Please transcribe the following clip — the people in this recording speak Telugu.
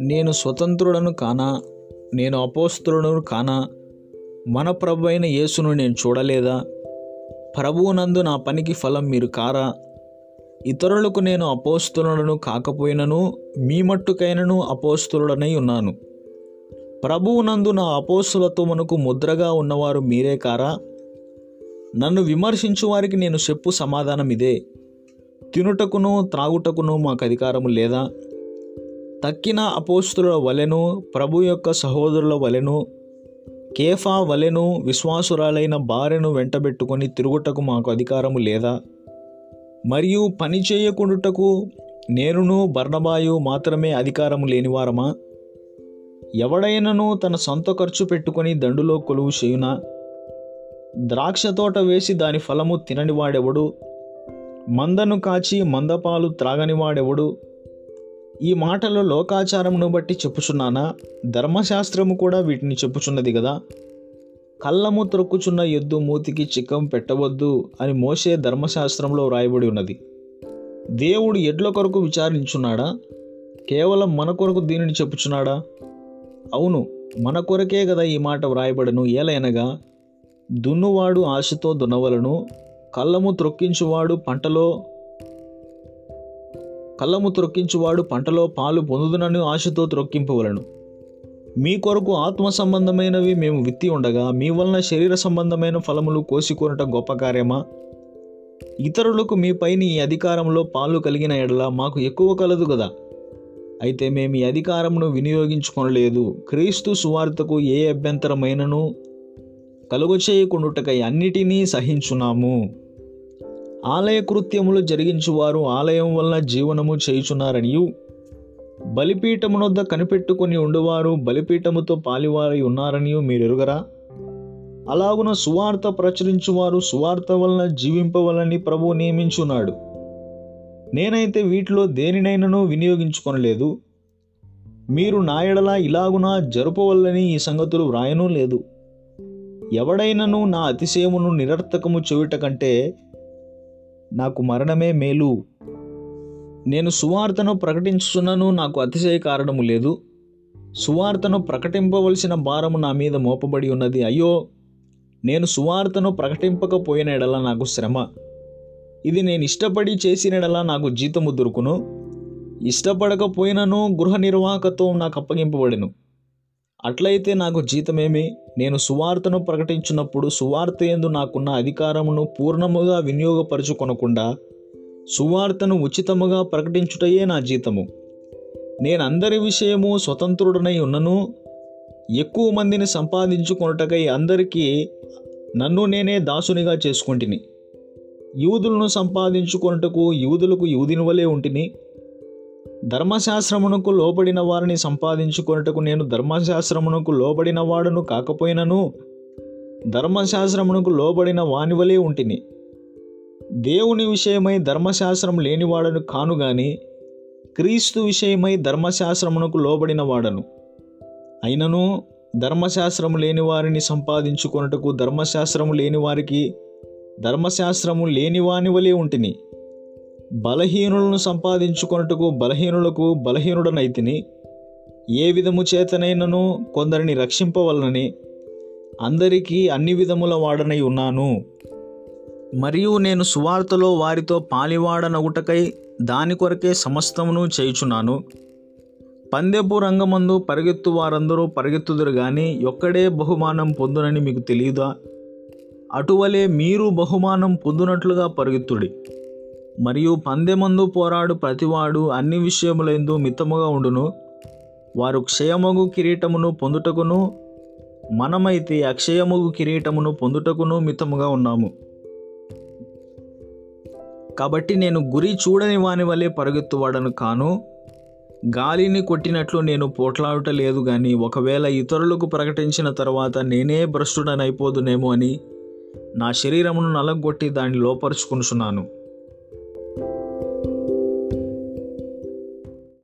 నేను స్వతంత్రుడను కానా? నేను అపోస్తులను కానా? మన ప్రభు అయిన యేసును నేను చూడలేదా? ప్రభువునందు నా పనికి ఫలం మీరు కారా? ఇతరులకు నేను అపోస్తులను కాకపోయినను మీ మట్టుకైనను అపోస్తులుడనై ఉన్నాను. ప్రభువునందు నా అపోస్తులతో మనకు ముద్రగా ఉన్నవారు మీరే కారా? నన్ను విమర్శించు వారికి నేను చెప్పు సమాధానం ఇదే తినుటకును త్రాగుటకును మాకు అధికారము లేదా? తక్కిన అపోస్తుల వలెను ప్రభు యొక్క సహోదరుల వలెను కేఫా వలెను విశ్వాసురాలైన భార్యను వెంటబెట్టుకొని తిరుగుటకు మాకు అధికారము లేదా? మరియు పని చేయకుండుటకు నేనును బర్ణబాయు మాత్రమే అధికారము లేనివారమా? ఎవడైనను తన సొంత ఖర్చు పెట్టుకొని దండులో కొలువు చేయునా? ద్రాక్ష తోట వేసి దాని ఫలము తినని వాడెవడు? మందను కాచి మందపాలు త్రాగనివాడెవడు? ఈ మాటలు లోకాచారమును బట్టి చెప్పుచున్నానా? ధర్మశాస్త్రము కూడా వీటిని చెప్పుచున్నది కదా కళ్ళము త్రొక్కుచున్న ఎద్దు మూతికి చిక్కం పెట్టవద్దు అని మోసే ధర్మశాస్త్రంలో వ్రాయబడి ఉన్నది. దేవుడు ఎడ్ల కొరకు విచారించున్నాడా? కేవలం మన కొరకు దీనిని చెప్పుచున్నాడా? అవును మన కొరకే కదా ఈ మాట వ్రాయబడను ఏలైనగా దున్నువాడు ఆశతో దున్నవలను కళ్ళము త్రొక్కించువాడు పంటలో కళ్ళము త్రొక్కించువాడు పంటలో పాలు పొందుదునని ఆశతో త్రొక్కింపవలను. మీ కొరకు ఆత్మ సంబంధమైనవి మేము విత్తి ఉండగా మీ వలన శరీర సంబంధమైన ఫలములు కోసికొనట గొప్ప కార్యమా? ఇతరులకు మీపైన ఈ అధికారంలో పాలు కలిగిన ఎడల మాకు ఎక్కువ కలదు కదా అయితే మేము ఈ అధికారమును వినియోగించుకొనలేదు. క్రీస్తు సువార్తకు ఏ అభ్యంతరమైనను? కలుగు చేయకుండుటకై అన్నిటినీ సహించున్నాము. ఆలయ కృత్యములు జరిగించువారు ఆలయం వలన జీవనము చేయుచున్నారనియు. బలిపీఠమునొద్ద కనిపెట్టుకొని ఉండువారు బలిపీఠముతో పాలివారై ఉన్నారనియు మీరు ఎరుగరా అలాగున సువార్త ప్రచురించువారు సువార్త వలన జీవింపవలని ప్రభువు నియమించున్నాడు. నేనైతే వీటిలో దేనినైనను వినియోగించుకొనలేదు. మీరు నాయడలా ఇలాగునా జరుపవల్లని ఈ సంగతులు వ్రాయనూ లేదు. ఎవడైనను నా అతిశయమును నిరర్థకము చెవిట కంటే నాకు మరణమే మేలు. నేను సువార్తను ప్రకటించుచున్నను నాకు అతిశయ కారణము లేదు. సువార్తను ప్రకటింపవలసిన భారము నా మీద మోపబడి ఉన్నది. అయ్యో నేను సువార్తను ప్రకటింపకపోయిన ఎడల నాకు శ్రమ. ఇది నేను ఇష్టపడి చేసిన ఎడల నాకు జీతము దొరుకును. ఇష్టపడకపోయినను గృహ నిర్వాహకత్వం నాకు అప్పగింపబడెను. అట్లయితే నాకు జీతమేమి? నేను సువార్తను ప్రకటించినప్పుడు సువార్త ఎందు నాకున్న అధికారమును పూర్ణముగా వినియోగపరచుకొనకుండా సువార్తను ఉచితముగా ప్రకటించుటయే నా జీతము. నేను అందరి విషయము స్వతంత్రుడనై ఉన్నను ఎక్కువ మందిని సంపాదించుకొనుటకై అందరికీ నన్ను నేనే దాసునిగా చేసుకుంటుని. యూదులను సంపాదించుకొనుటకు యూదులకు యూదిని వలె ఉంటిని. ధర్మశాస్త్రమునకు లోబడిన వారిని సంపాదించుకొనుటకు నేను ధర్మశాస్త్రమునకు లోబడిన వాడును కాకపోయినను. ధర్మశాస్త్రమునకు లోబడిన వానివలే ఉంటిని. దేవుని విషయమై ధర్మశాస్త్రం లేనివాడను కాను గాని క్రీస్తు విషయమై ధర్మశాస్త్రమునకు లోబడిన వాడను. అయినను ధర్మశాస్త్రము లేని వారిని సంపాదించుకొనుటకు ధర్మశాస్త్రము లేని వారికి ధర్మశాస్త్రము లేని వాని వలె ఉంటిని. బలహీనులను సంపాదించుకొనుటకు బలహీనులకు బలహీనుడనైతిని ఏ విధము చేతనైనను కొందరిని రక్షింపవలనని అందరికీ అన్ని విధముల వాడనై ఉన్నాను. మరియు నేను సువార్తలో వారితో పాలివాడనగుటకై దాని కొరకే సమస్తమును చేయుచున్నాను. పందెపు రంగమందు పరిగెత్తు వారందరూ పరిగెత్తుదురు గాని ఒక్కడే బహుమానం పొందునని మీకు తెలియదా? అటువలే మీరు బహుమానం పొందునట్లుగా పరుగెత్తుడి. మరియు పందెమందు పోరాడు ప్రతివాడు అన్ని విషయములందు మితముగా ఉండును. వారు క్షయమగు కిరీటమును పొందుటకును మనమైతే అక్షయమగు కిరీటమును పొందుటకును మితముగా ఉన్నాము. కాబట్టి నేను గురి చూడని వాని వలె పరుగెత్తువాడను కాను. గాలిని కొట్టినట్లు నేను పోట్లాడుట లేదు కానీ ఒకవేళ ఇతరులకు ప్రకటించిన తర్వాత నేనే భ్రష్టుడనైపోదునేమో అని నా శరీరమును నలగొట్టి దాన్ని లోపరుచుకునుచున్నాను.